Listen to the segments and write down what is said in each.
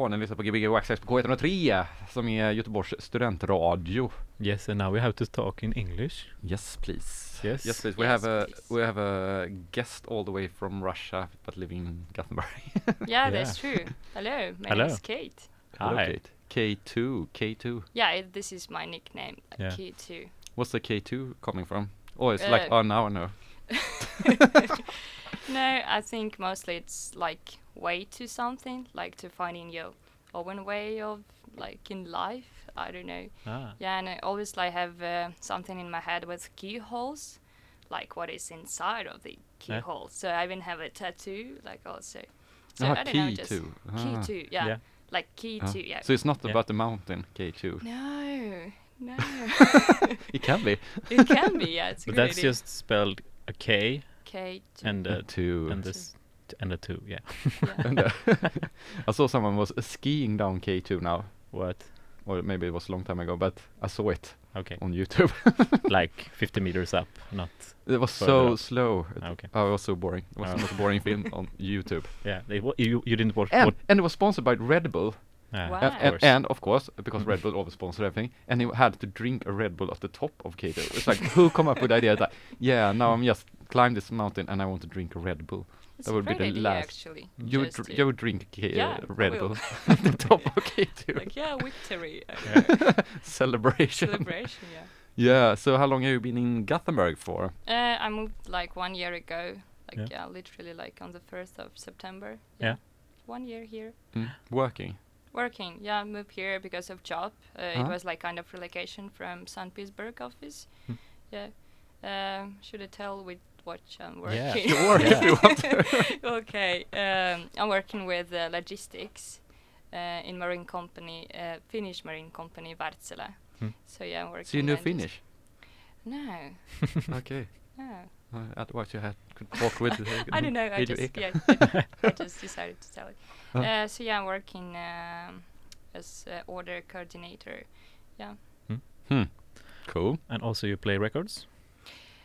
Ja, ni lyssnar på Gbg Waxxax på K103 som är Göteborgs studentradio. Yes, and now we have to talk in English. Yes, please. Yes. Yes, please. We Yes, have a please. we have a guest all the way from Russia but living in Gothenburg. Yeah, Yeah. that's true. Hello, my Hello. name is Kate. Hello, Hi. Kate. K2, K2. Yeah, it, this is my nickname, like Yeah. K2. What's the K2 coming from? Oh, it's like Uh, oh now I know. no, I think mostly it's like way to something, like to finding your own way of like in life. I don't know. Ah. Yeah, and I always like have uh, something in my head with keyholes, like what is inside of the Yeah. keyhole. So I even have a tattoo, like also. So Ah, I don't know, key just two. key Ah. two, yeah, Yeah. like key Ah. two, yeah. So it's not Yeah. about the mountain, K2. no, no, It can be. it can be, yeah. It's a But good that's idea. just spelled a K K two. and Uh, a two. and this and a two. Yeah. yeah. And, uh, I saw someone was skiing down K2 now, What? or maybe it was a long time ago, but I saw it Okay. on YouTube. like 50 meters up, not. it was so up. slow. It, okay. oh, it was so boring. It was Oh. the most boring film on YouTube. Yeah. They, wa- you you didn't watch. And, and it was sponsored by Red Bull. Ah, Wow. And, of and, course. and of course, because Red Bull always sponsor everything, and he had to drink a Red Bull off the top of K2. It's like, who come up with the idea that, yeah, now I'm just climb this mountain and I want to drink a Red Bull. It's that a would be the idea, last- actually. You would, dr- you would drink K- Yeah, uh, Red. Bull at the top of K2. like yeah, victory uh, Celebration. celebration. Yeah. Yeah, so how long have you been in Gothenburg for? Uh, I moved like one year ago. Like Yeah. yeah, literally like on the first of September. Yeah. One year here. Mm. Working? Working, yeah, I moved here because of job. Uh, Uh-huh. It was like kind of relocation from St. Petersburg office. Hmm. Yeah. Um, should I tell with what I'm working? Yeah, Sure, if you want okay. Um, I'm working with uh, logistics uh, in marine company, uh, Finnish marine company Wärtsilä. Hmm. So yeah, I'm working. So you know Finnish? No, okay. no. Uh, otherwise you had could talk with. Uh, I don't know. I just yeah, I, I just decided to tell it. Oh. Uh, so yeah, I'm working um, as uh, order coordinator. Yeah. Hmm. Cool. and also you play records.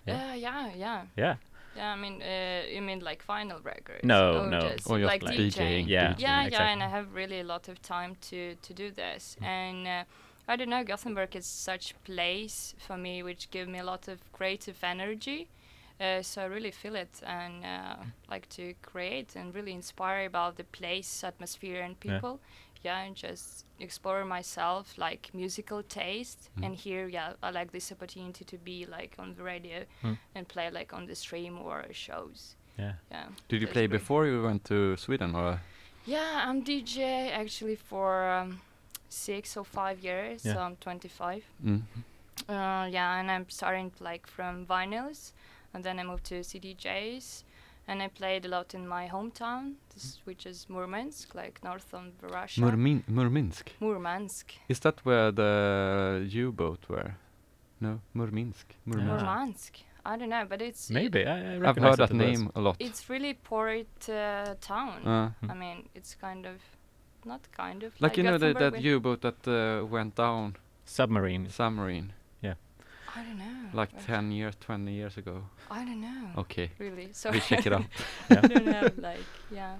Yeah. Yeah. Uh, yeah, yeah, Yeah. yeah. I mean, uh, you mean like vinyl records? No, or no. Just Or just like like DJing. DJing. Yeah. DJing. Yeah, yeah, exactly. and I have really a lot of time to to do this, and uh, I don't know. Gothenburg is such place for me, which give me a lot of creative energy. Uh, so I really feel it and uh, like to create and really inspire about the place, atmosphere, and people. Yeah, and just explore myself, like musical taste. Mm. And here, yeah, I like this opportunity to be like on the radio Mm. and play like on the stream or shows. Yeah. Yeah. Did you play great. before you went to Sweden or? Yeah, I'm DJ actually for um, six or five years. Yeah. So I'm 25. Mm. Uh, yeah, and I'm starting like from vinyls, and then I moved to CDJs, and I played a lot in my hometown, this, which is Murmansk, like north of Russia. Murmin- Murminsk. Murmansk. Is that where the U-boat were? No, Murminsk. Murmansk. Ah. Murmansk. I don't know, but it's Maybe I, I I've recognize heard it that name a lot. It's really port uh, town. Uh, Hmm. I mean, it's kind of, not kind of. like you know that that U-boat that uh, went down submarine. submarine I don't know. like Where- 10 years, 20 years ago. I don't know. Okay, Really. So we check it out. Yeah. I don't have like yeah.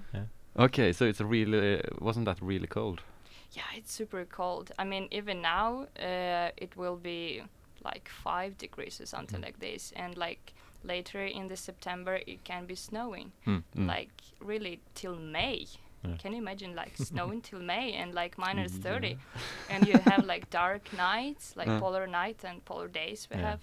Okay, so it's a really wasn't that really cold? Yeah, it's super cold. I mean, even now, uh, it will be like five degrees or something Mm. like this, and like later in the September, it can be snowing. Mm. like really till May. Yeah. Can you imagine like snowing till May and like minus Yeah. thirty, and you have like dark nights, like polar nights and polar days we have.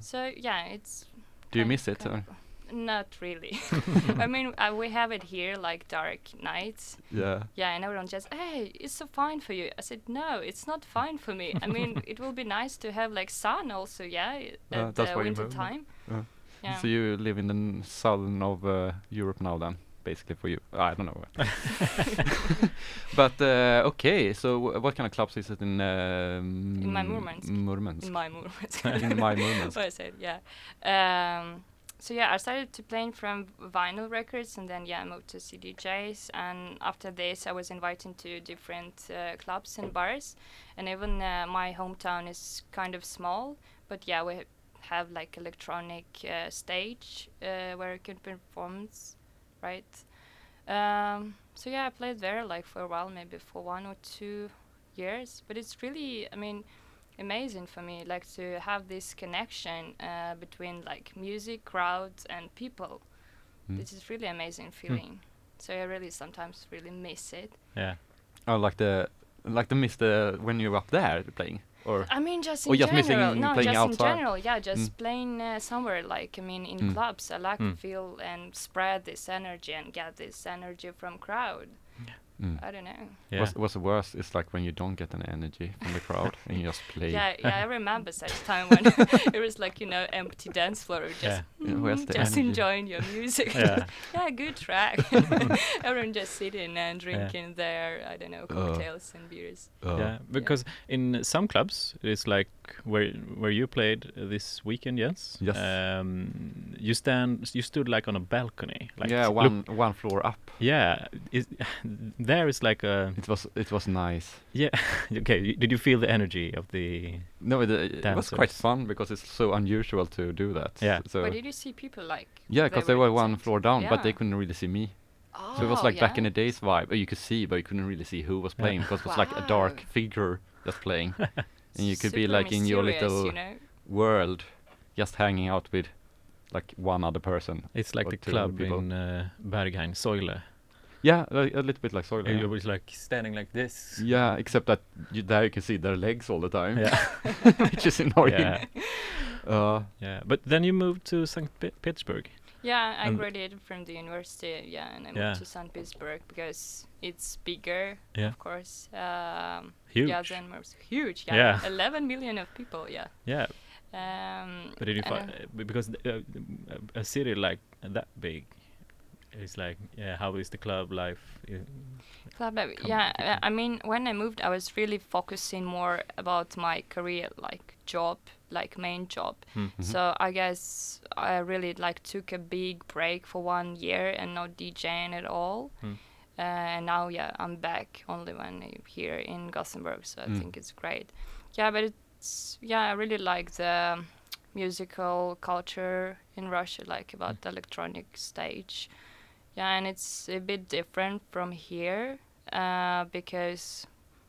So yeah, it's. Do you miss it? Or? Not really. I mean, uh, we have it here, like dark nights, Yeah. yeah, and everyone just, hey, it's so fine for you. I said, no, it's not fine for me. I mean, it will be nice to have like sun also, yeah, Uh, at that's uh, winter time. Uh. So you live in the southern of uh, Europe now, then, basically for you. I don't know. but uh, okay, so w- what kind of clubs is it in? Um, In my Murmansk. Murmansk. in my Murmansk. In my Murmansk. what I said, yeah. Um, so yeah, I started to playing from vinyl records, and then yeah, I moved to CDJs, and after this, I was invited to different uh, clubs and bars, and even uh, my hometown is kind of small, but yeah, we have like electronic uh, stage uh, where you can perform, right? Um, so yeah, I played there like for a while, maybe for one or two years. But it's really, I mean, amazing for me, like to have this connection uh, between like music, crowds, and people. Mm. This is really amazing feeling. So I really sometimes really miss it. Yeah. Oh, like the like the miss the when you're up there playing, or I mean, just in just general. No, just outside? in general. Yeah, just Mm. playing uh, somewhere. Like I mean, in Mm. clubs, I like Mm. to feel and spread this energy and get this energy from crowd. Mm. I don't know. Yeah. What's, what's the worst is like when you don't get an energy from the crowd and you just play. Yeah, yeah, I remember such time when it was like you know empty dance floor, just Yeah. Yeah, mm, the just energy? enjoying your music. Yeah. yeah, good track. Everyone just sitting and drinking their I don't know Uh. cocktails and beers. Uh, yeah, because in some clubs it's like where where you played this weekend, Jens. Yes. Um, you stand, you stood like on a balcony. Like yeah, one one floor up. yeah, is, there is like a It was it was nice. yeah. okay, did you feel the energy of the? No, it, it was quite fun because it's so unusual to do that. Yeah. So but did you see people like? yeah, because they were one floor down, but they couldn't really see me. Oh, So it was like back in the days vibe. You could see, but you couldn't really see who was Yeah. playing because it was like a dark figure just playing, and you could be like in your little you know? world, just hanging out with like one other person. It's like the club people. in uh, Berghain, Säule. Yeah, a, a little bit like Säule. It was like standing like this. yeah, except that you, there you can see their legs all the time, Yeah. which is annoying. yeah. Uh, Yeah. But then you moved to St. Pe- Petersburg. Yeah, I And- graduated from the university, yeah, and I Yeah. moved to St. Petersburg because it's bigger, Yeah. of course. Um, Huge. Yeah, then was huge. Yeah, Yeah. 11 million of people. Yeah. Yeah. Um, But did you find uh, because th- uh, a city like that big, it's like yeah, how is the club life? Club life. Yeah, I mean, when I moved, I was really focusing more about my career, like job, like main job. Hmm. So I guess I really like took a big break for one year and not DJing at all. Hmm. Uh, and now, yeah, I'm back only when I'm here in Gothenburg. So I Mm. think it's great. Yeah, but it's yeah, I really like the musical culture in Russia, like about the electronic stage. Yeah, and it's a bit different from here uh, because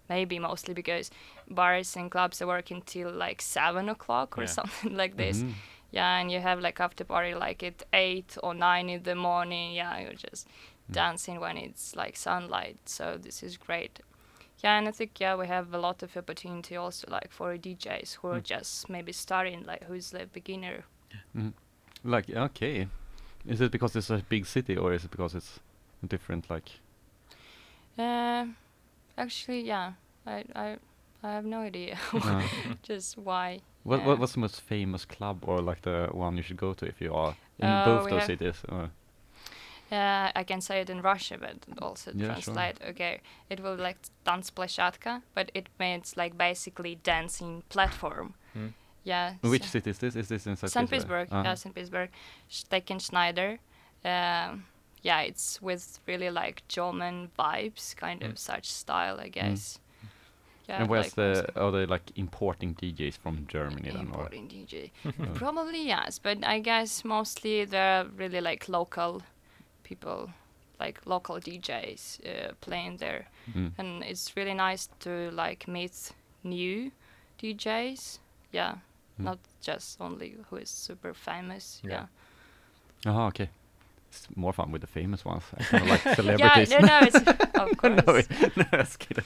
maybe mostly because bars and clubs are working till like seven o'clock or Yeah. something like this. mhm. Yeah, and you have like after party like at eight or nine in the morning. Yeah, you're just Mm. dancing when it's like sunlight. So this is great. Yeah, and I think yeah we have a lot of opportunity also like for DJs who are Mm. just maybe starting like who's the beginner. Like okay, is it because it's a big city or is it because it's different? Like Uh, actually, yeah, I I I have no idea uh, just why. what Yeah. what what's the most famous club or like the one you should go to if you are in Uh, both we those have- cities? Or Uh, I can say it in Russian, but also Yeah, sure. translate. Okay, it will be like танцплощадка, but it means like basically dancing platform. Mm. Yeah. which city is this? Is this in St. Petersburg. Uh-huh. Yeah, St. Petersburg. Stackenschneider. Um, yeah, it's with really like German vibes, kind Mm. of such style, I guess. Yeah, and where's like the are they like importing DJs from Germany then? Or? importing DJ? Uh, Probably yes, but I guess mostly they're really like local people, like local DJs uh, playing there, mm. and it's really nice to like meet new DJs. Yeah, Mm. not just only who is super famous. Yeah. Yeah. Oh, okay. It's more fun with the famous ones. I kind of like Yeah, celebrities. no, no, it's of no, course. no, just kidding.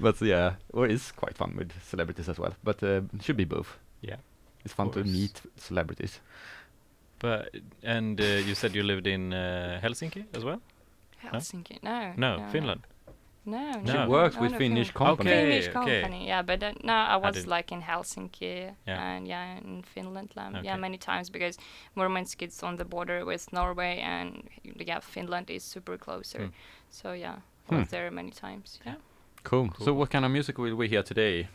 But yeah, or it's quite fun with celebrities as well. But uh, it should be both. Yeah. It's fun to meet celebrities. But and uh, you said you lived in uh, Helsinki as well? Helsinki, no, No, Finland. No, She no. She No. works no, with no, Finnish Finland. company. Okay, Finnish okay. company, yeah, but uh, no, I was didn't- like in Helsinki Yeah. and yeah, in Finland, um, Okay. yeah, many times because Murmansk is on the border with Norway, and yeah, Finland is super closer. Hmm. So yeah, I Hmm. was there many times. Yeah, Cool. So what kind of music will we hear today?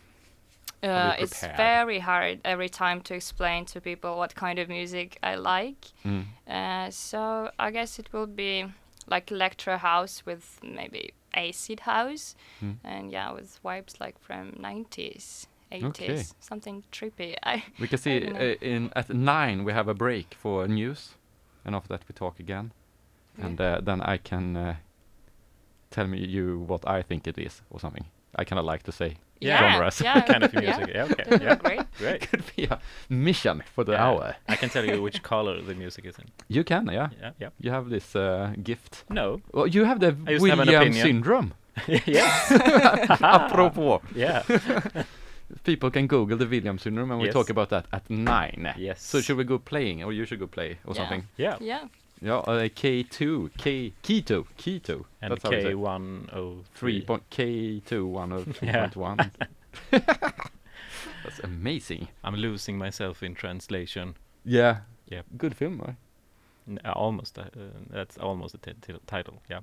uh, it's very hard every time to explain to people what kind of music I like. Mm. Uh, so I guess it will be like electro house with maybe acid house, Mm. and yeah, with vibes like from 90s, 80s, Okay. something trippy. I We can see uh, in at nine we have a break for news, and after that we talk again, Yeah. and uh, then I can uh, tell me you what I think it is or something. I kind of like to say Yeah. genres. Yeah, kind of yeah. music. Yeah, okay. Yeah, great. great. could be a mission for the Yeah. hour. I can tell you which color the music is in. You can, yeah. Yeah, yeah. You have this uh, gift. No. Well, you have the I used to have an William syndrome. yes. Apropos, Yeah. people can Google the William syndrome, and we Yes. talk about that at nine. Yes. So should we go playing, or you should go play, or Yeah. something? Yeah. Yeah. Yeah, uh, K2, K keto, keto. And That's how we. K one oh Three three. point K2 one of three Yeah. point one. That's amazing. I'm losing myself in translation. Yeah. Yeah. Good film, right? N- uh, almost. Uh, uh, that's almost the title. Yeah.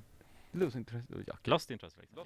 Losing interest. oh, yeah. Lost in translation. yeah.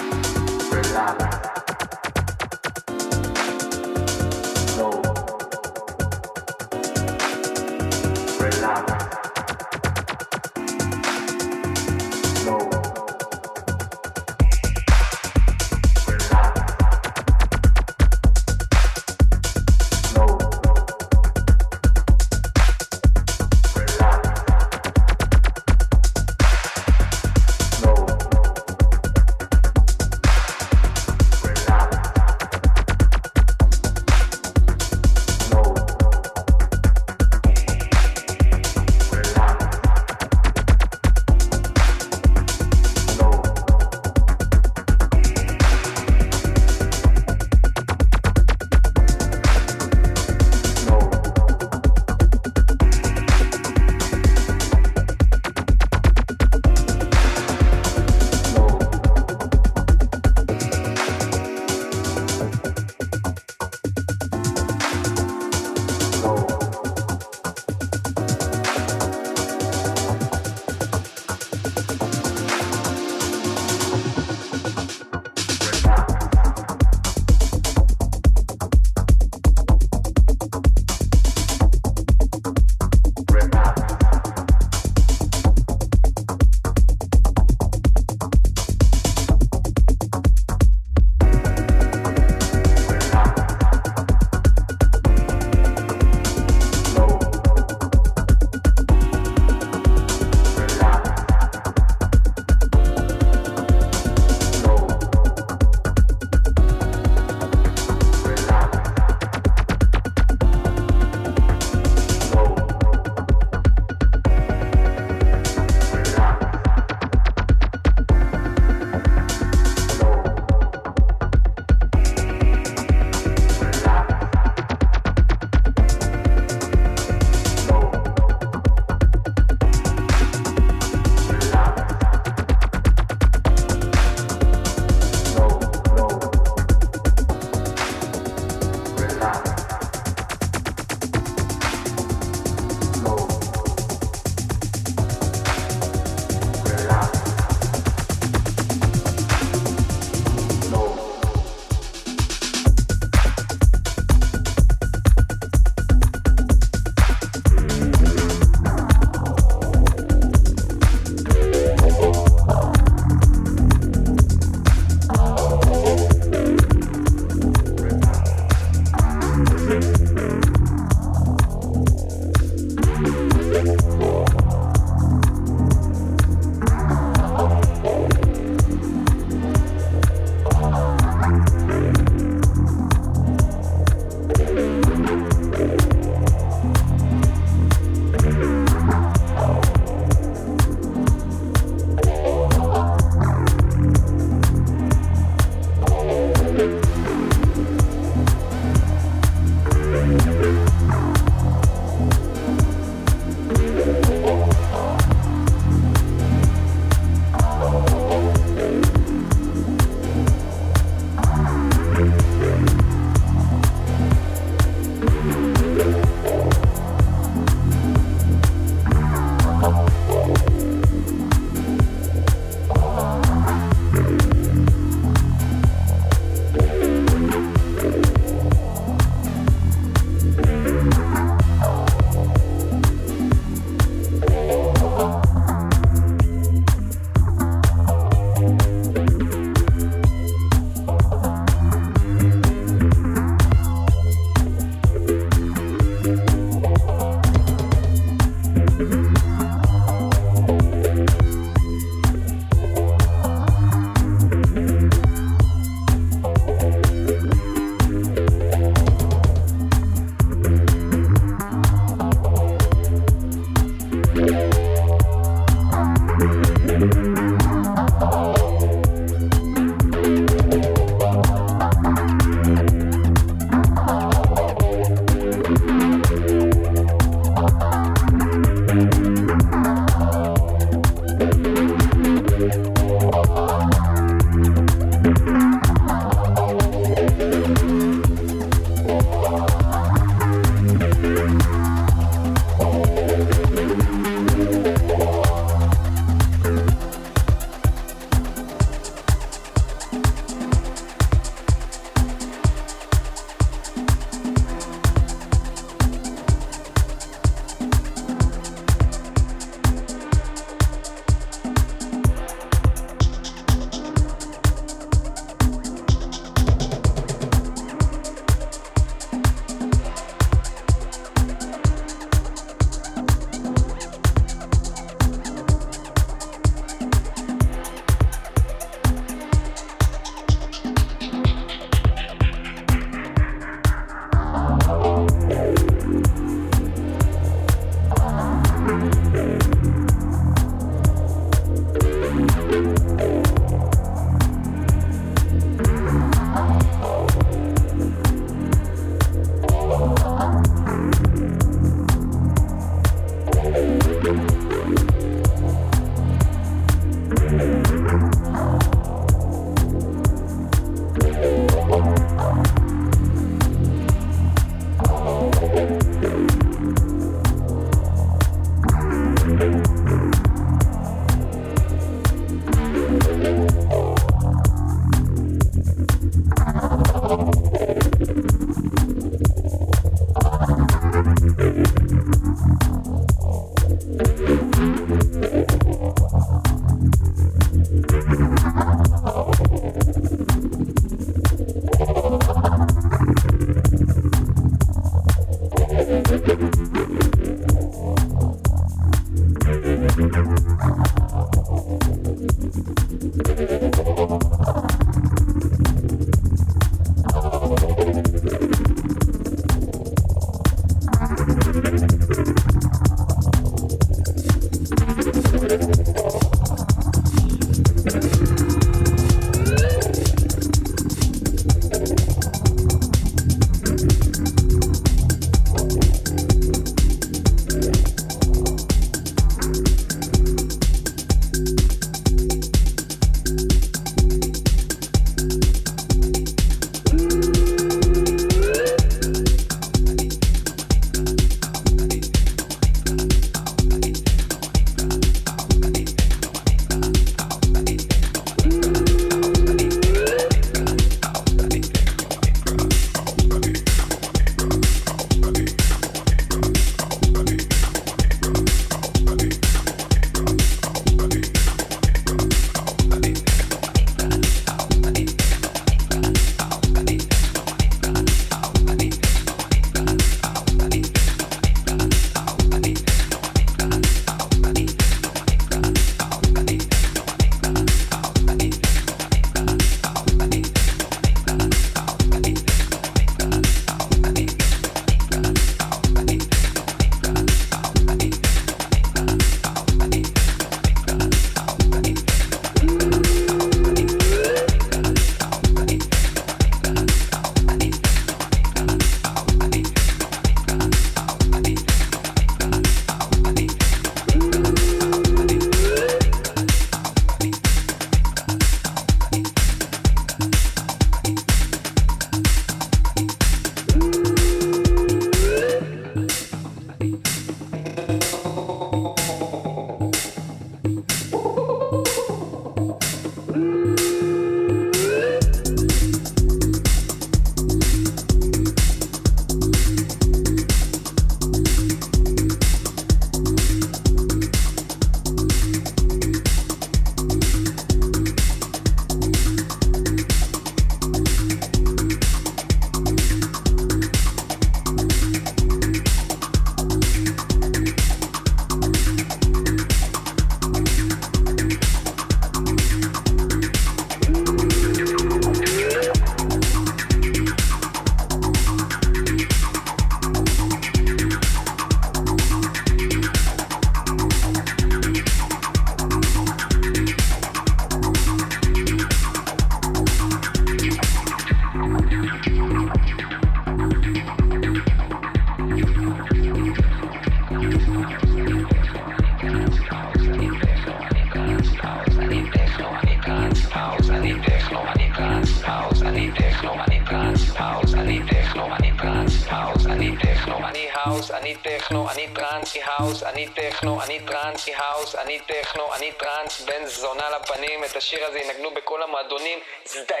השיר הזה ינגנו בכל המועדונים, הזדיינו!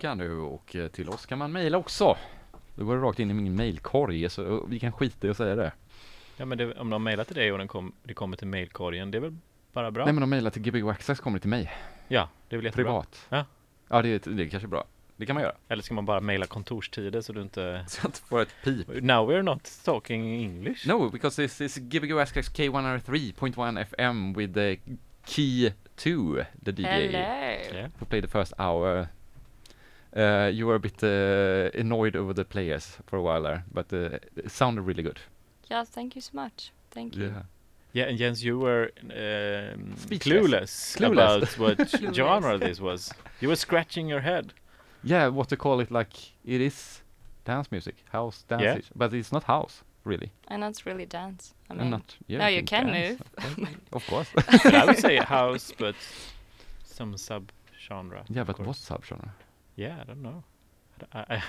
Kan du och eh, till oss kan man mejla också. Då går det rakt in i min mejlkorg så eh, vi kan skita i att säga det. Ja men det, om de mejlar till dig och den kom, det kommer till mejlkorgen, det är väl bara bra? Nej men de mejlar till Gbg Access kommer det till mig. Ja, det är väl jättebra. Privat. Ja. Ja, det, är- det är kanske bra. Det kan man göra. Eller ska man bara mejla kontorstider så du inte... Så att få ett pip. Now we're not talking English. No, because this is Gbg Access K103.1 FM with the key 2, the DJ. Hello. Yeah. who played the first hour. Uh, you were a bit uh, annoyed over the players for a while there, but uh, it sounded really good. Yeah, thank you so much. Thank you. Yeah. Yeah, and Jens, you were um, clueless, Clueless. about what Clueless. genre this was. You were scratching your head. Yeah, what to call it? Like it is dance music, house dance, Yeah. but it's not house really. And that's really dance. I mean, not. Yeah, no, you can dance, move. Of course. But I would say house, but some sub genre. yeah, but course. what subgenre? Yeah, I don't know. I, I, I,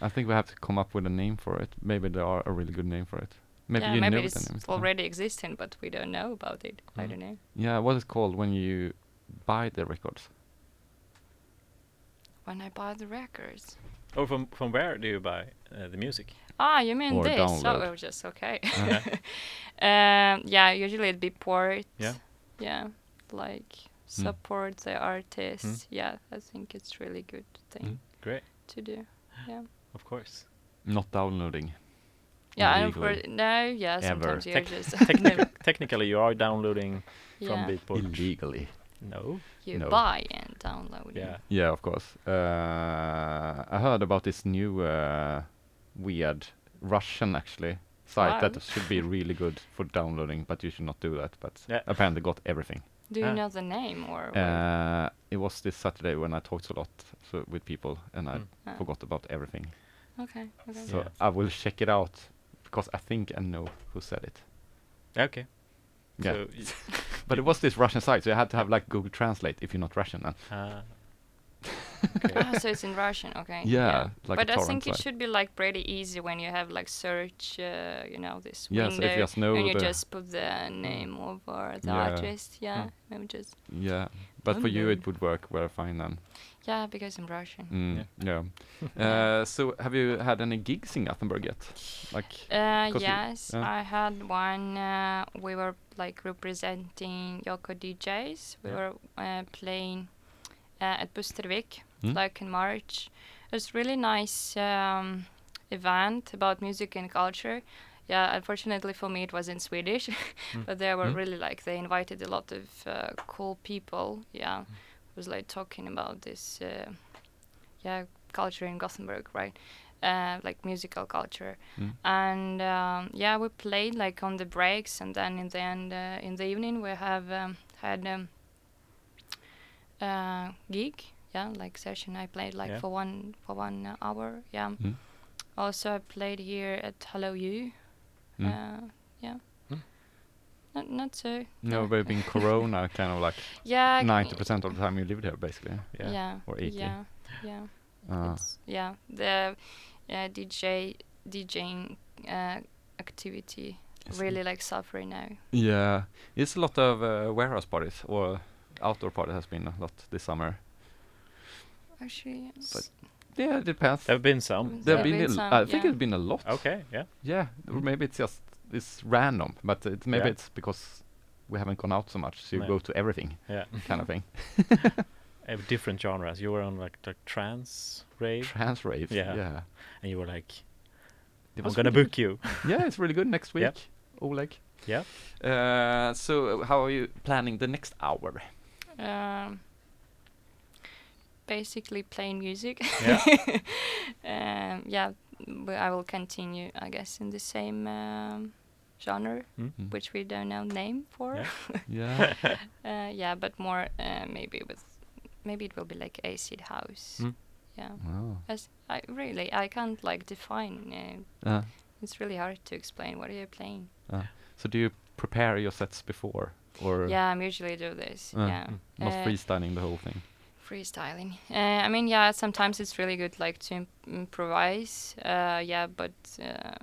I think we have to come up with a name for it. Maybe there are a really good name for it. Maybe yeah, you maybe know it's the name. is- already existing, but we don't know about it. I Mm. don't know. Yeah, what is called when you buy the records? When I buy the records. or from from where do you buy uh, the music? Ah, you mean Or this? download. Oh, just okay. Yeah. um, yeah, usually it'd be port. Yeah. Yeah, like support the artist. Yeah, I think it's really good thing Mm. Great, to do. Yeah. of course. Not downloading. Yeah, and of Illegally. no, yeah, Ever. sometimes you're Tec- just Techni- technically, you are downloading from yeah, Beatport. Illegally. No. you no. buy and download. it. Yeah. Yeah, of course. Uh, I heard about this new uh, weird Russian actually site Wow. that should be really good for downloading, but you should not do that. But Yeah. apparently got everything. Do you Ah. know the name or? Uh, it was this Saturday when I talked a lot so with people and I Mm. Ah, forgot about everything. Okay. Okay. So Yeah. I will check it out because I think I know who said it. Okay. Yeah. So, But it was this Russian site, so you had to have like Google Translate if you're not Russian. Then. Ah, ah, so it's in Russian. Okay. Yeah, like but I torrent think it should be like pretty easy when you have like search. Uh, you know this Yeah, window. if you just know and you the just put the name of uh, the Yeah. artist. Yeah. Hmm. Maybe just Yeah, but for you it would work very fine then. yeah because I'm Russian. Mm, yeah. Yeah. uh, so have you had any gigs in Gothenburg yet? Like, Uh, 'Cause you- yes, yeah. I had one. Uh, we were like representing Yoko DJs. We Yeah. were uh, playing uh, at Bustervik, Mm. like in March. It was really nice um, event about music and culture. Yeah, unfortunately for me it was in Swedish, Mm. but they were Mm. really like they invited a lot of uh, cool people. Yeah, it was like talking about this, uh, yeah, culture in Gothenburg, right? Uh, like musical culture mm, and um, yeah we played like on the breaks and then in the end uh, in the evening we have um, had um, uh, gig yeah like session i played like Yeah. for one for one hour yeah Mm. also i played here at hello you mm. uh, yeah Mm. not, not so no, but being Corona, kind of like yeah ninety percent of the time you lived here, basically. yeah. yeah or 80. yeah yeah Uh, it's, yeah the uh, dj djing uh, activity Yes. really like suffering now yeah, it's a lot of uh, warehouse parties or outdoor parties has been a lot this summer. Actually, yes. But Yeah, it depends. There have been some. There Yeah. have been, been a- some, I think yeah. it's been a lot. Okay, yeah. Yeah, or Mm. maybe it's just it's random, but it, maybe Yeah. it's because we haven't gone out so much, so you No. go to everything Yeah. kind of thing. I different genres. You were on like the trance rave, Trans raves. Yeah. yeah. and you were like, It "I'm was gonna really book you." Yeah, it's really good next week. Yep. Oleg. Yeah. Uh, so how are you planning the next hour? um, basically playing music. Yeah. um, yeah, but I will continue, I guess, in the same um, genre, Mm. Mm. which we don't know name for. Yeah. Yeah. uh, yeah, but more uh, maybe with maybe it will be like acid house. Mm. Yeah, wow. as I really I can't like define. Uh, Uh, it's really hard to explain what are you playing. so do you prepare your sets before, or Yeah, I'm usually do this. Uh, yeah. mm. not Uh, freestyling the whole thing? Freestyling. Uh, I mean, yeah, sometimes it's really good, like to imp- improvise. Uh, yeah, but uh,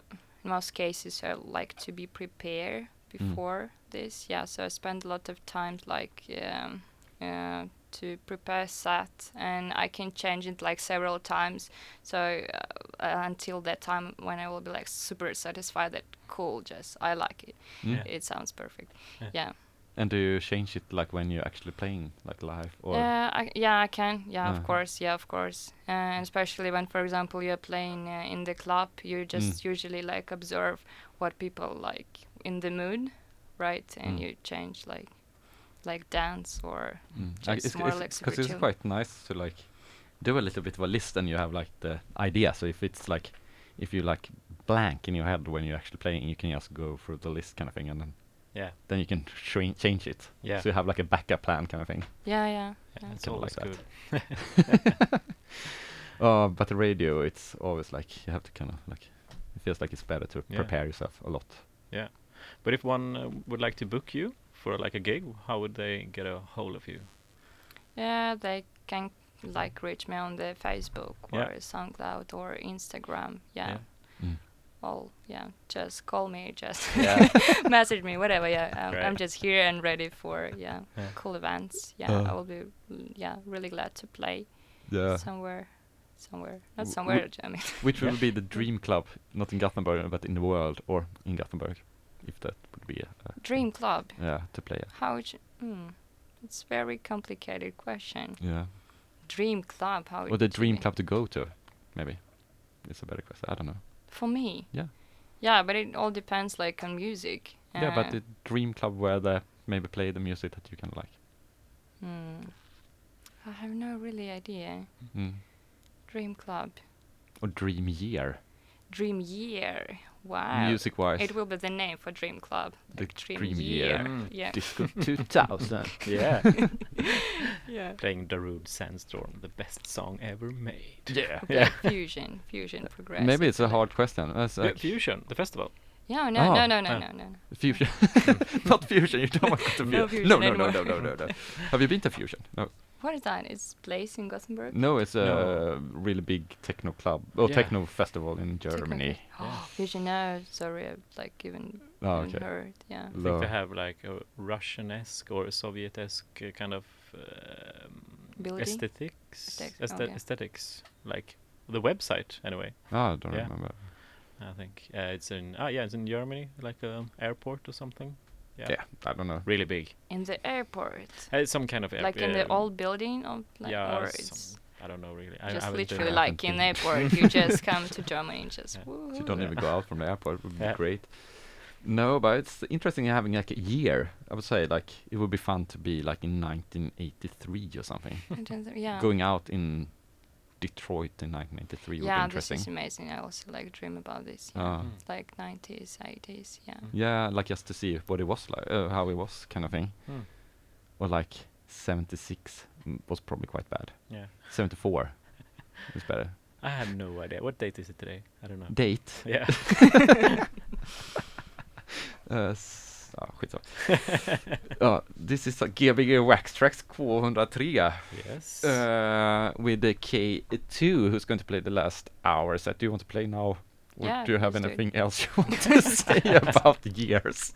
in most cases, I like to be prepared before this. Yeah, so I spend a lot of time like um, uh, to prepare set, and I can change it like several times. So uh, uh, until that time when I will be like super satisfied that cool, just I like it. Mm. Yeah. It sounds perfect. Yeah. Yeah. And do you change it like when you're actually playing like live or? Yeah, I, yeah, I can. Yeah, Uh-huh. of course. Yeah, of course. Uh, and especially when, for example, you're playing uh, in the club, you just Mm. usually like observe what people like in the mood, right? And Mm. you change like, like dance or Mm. just it's, more it's, like Because it's quite nice to like do a little bit of a list and you have like the idea. So if it's like if you like blank in your head when you're actually playing, you can just go through the list kind of thing and then Yeah. then you can shrink, change it. Yeah. So you have like a backup plan kind of thing. yeah, yeah. Yeah, Yeah. it's always like good. that. Uh, but the radio, it's always like you have to kind of like it feels like it's better to Yeah. prepare yourself a lot. Yeah. But if one uh, would like to book you for like a gig, how would they get a hold of you? Yeah, they can like reach me on the Facebook or SoundCloud or Instagram. Yeah. Yeah. Mm. All yeah, just call me, just Yeah. message me, whatever. Yeah, um, I'm just here and ready for yeah, Yeah. cool events. Yeah, Uh. I will be mm, yeah really glad to play Yeah. somewhere, somewhere, not somewhere. I mean, Which will be the dream club, not in Gothenburg, but in the world or in Gothenburg, if that would be a, a dream club. yeah to play at. How would you? Hmm, it's very complicated question. Yeah. Dream club. How? Or would the dream club to go to, maybe. It's a better question. I don't know. For me. Yeah. Yeah, but it all depends like on music. yeah, but Uh, the dream club where they maybe play the music that you can like. Hmm. I have no really idea. Mm. Dream club. Or dream year, Dream year. Wow. music wise. It will be the name for Dream Club. The like Dream, Dream Year. Year. Mm. Yeah. Disco 2000. Yeah. yeah. Playing Darude Sandstorm, the best song ever made. yeah. Yeah. Fusion. Fusion progressive. Maybe it's a hard question. That's Fu- like Fusion, the festival. Yeah, no, Oh. no, no, no, Ah. no, no. fusion, not fusion. You don't want to fusion. No fusion no, no, no, no, no, no, no. Have you been to fusion? No, What is that? It's place in Gothenburg? no. It's a No. really big techno club or Yeah. techno festival in Techno Germany. fe- Oh, Fusion, no, sorry, I've like even, Oh, even okay. heard. Yeah. I think they have like a Russian-esque or a Soviet-esque uh, kind of um, Building? aesthetics. Aesthetic- aesthe- okay. Aesthetics, like the website anyway. Ah, I don't Yeah. remember. I think uh, it's in ah yeah it's in Germany like a airport or something. Yeah, Yeah, I don't know. really big. In the airport. Uh, it's some kind of air- Like in the old building of like yeah, or some- it's I don't know really. I just literally like in the airport you just come to Germany and just Yeah. So you don't woohoo. even go out from the airport. It would be Yeah. great. No, but it's interesting having like a year. I would say like it would be fun to be like in 1983 or something. In terms of- yeah. Going out in Detroit in 1983 would be yeah, this interesting. is amazing. I also like dream about this. Yeah. Ah. Mm. Like 90s, 80s. Yeah. Yeah, like just to see what it was like, uh, how it was, kind of thing. Hmm. Or like 76 mm, was probably quite bad. Yeah, 74 is better. I have no idea. What date is it today? I don't know. Date. yeah. Uh, s- ah, skitsamma. uh, this is a Gbg Wax Trax 203 yes. uh, with the Key To who's going to play the last hour set. Do you want to play now? Or Yeah, do you have let's do anything else you want to say about the years?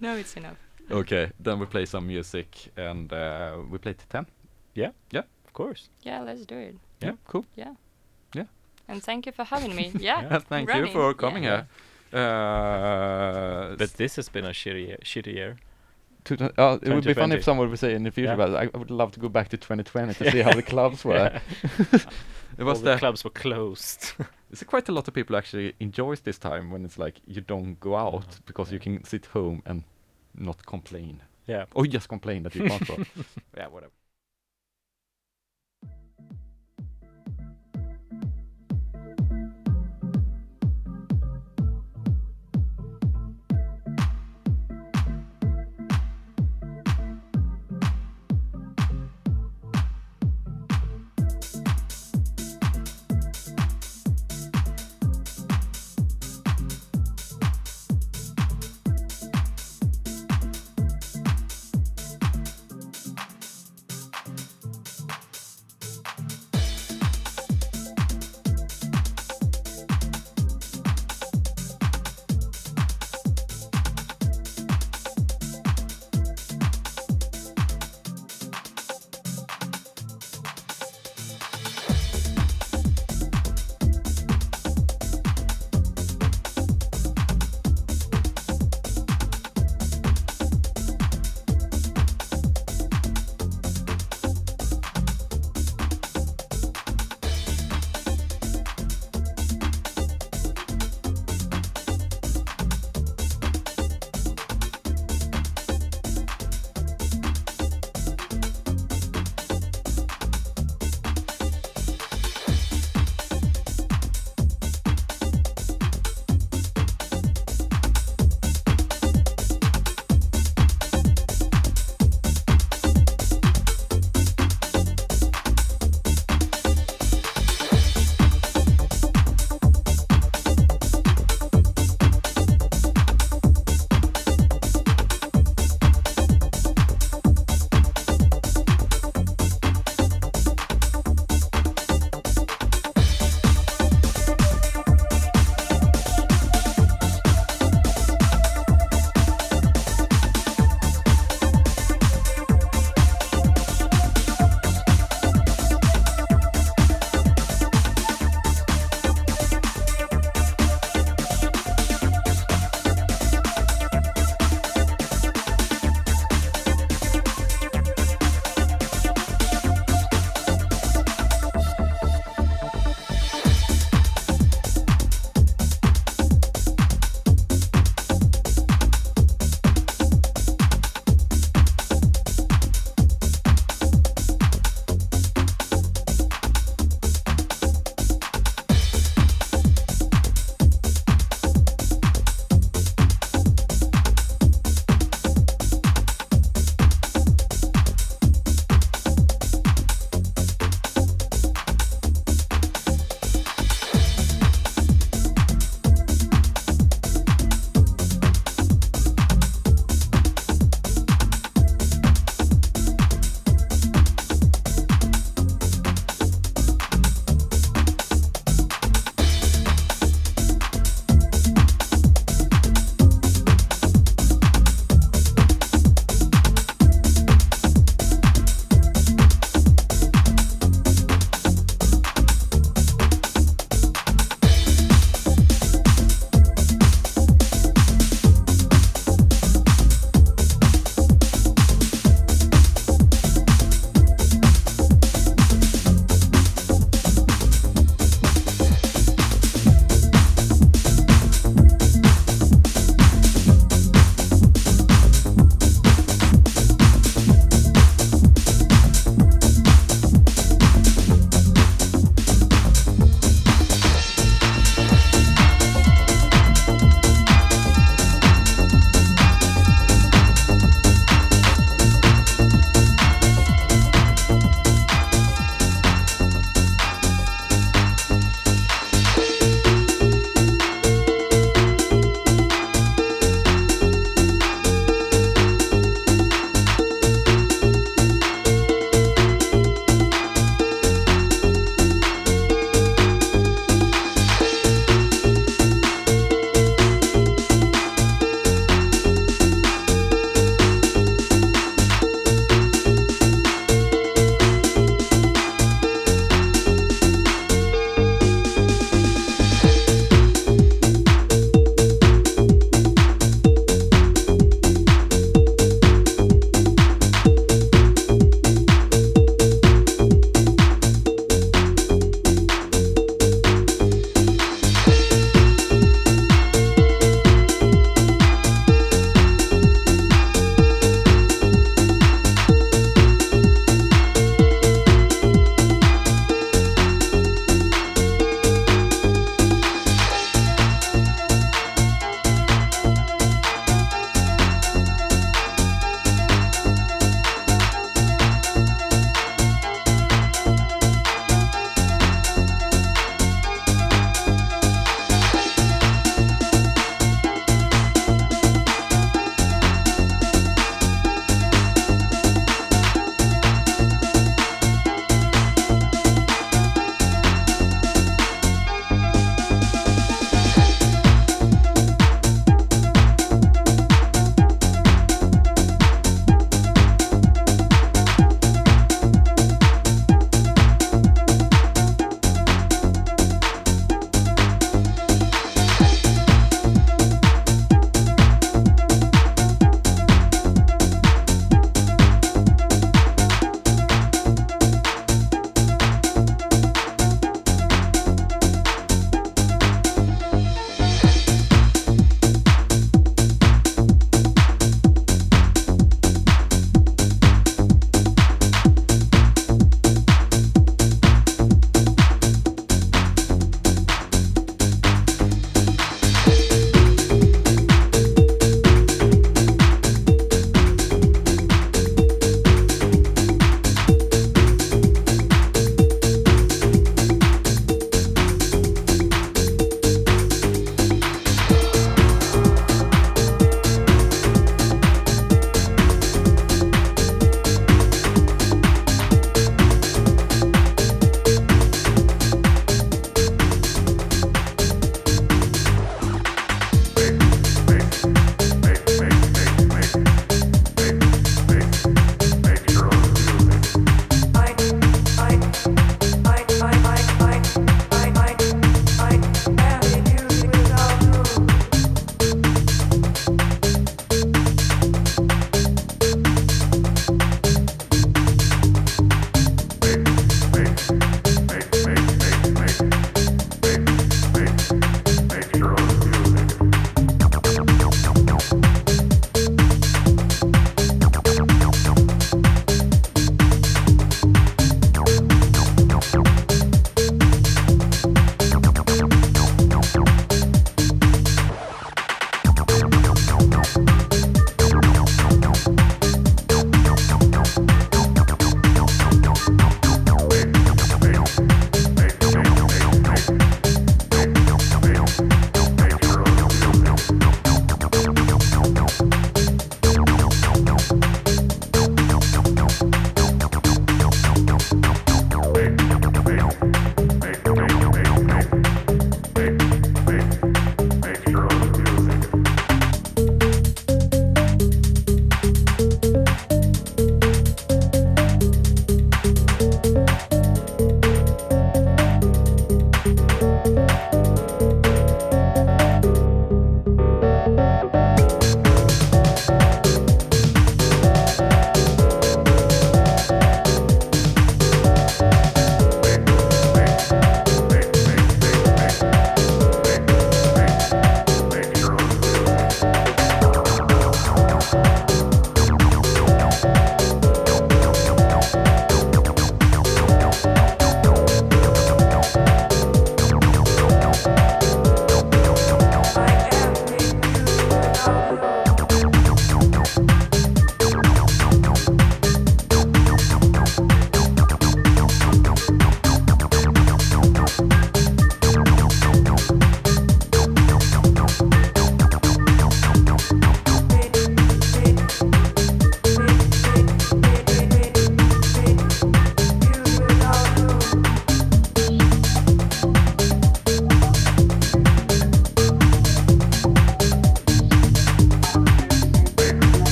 No, it's enough. Okay, then we play some music and uh, we play to 10. Yeah, yeah, of course. Yeah, let's do it. Yeah, cool. Yeah. Yeah. And thank you for having me. Yeah. Uh, thank you running, for yeah. coming here. Uh, But this has been a shitty year, shitty year. to, uh, it would be fun 2020. if someone would say in the future, Yeah. but I, I would love to go back to 2020 to see how the clubs were. Yeah. it All was the the, clubs were closed. it's quite a lot of people actually enjoys this time when it's like you don't go out Uh-huh. because you can sit home and not complain. yeah. Or just complain that you can't go. Yeah, whatever.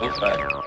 Então Opa.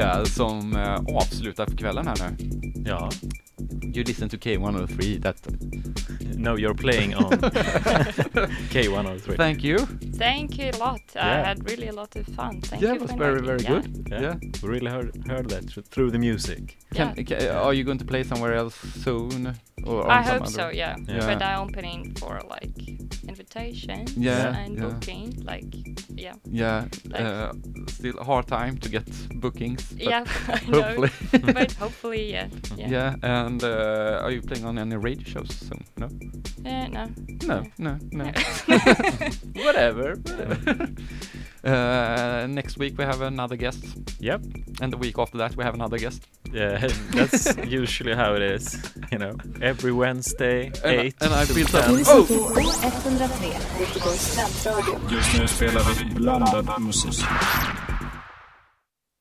K103 som eh, avslutar för kvällen här nu. Ja. You listen to K103, that... No, you're playing on K103. Thank you. Thank you a lot. I Yeah. had really a lot of fun. Thank yeah, you it was very, very me. good. Yeah. Yeah. We really heard, heard that thr- through the music. Yeah. Can, ca- are you going to play somewhere else soon? Or I hope other- so, yeah. Yeah. But I'm opening for like invitations Yeah, and yeah. booking. Like, yeah. Yeah, Like- uh, still hard time to get bookings. but yeah, I know. hopefully. but hopefully, yeah. Yeah. Yeah, and uh, are you playing on any radio shows soon? No? Eh, no. No, no, no. No. whatever, whatever. uh, next week we have another guest, Yep. and the week after that we have another guest. Yeah, that's usually how it is. You know, every Wednesday, And, 8 and I to built 10. up. Du lyssnar Oh! på K103, Just nu spelar vi blandad musik.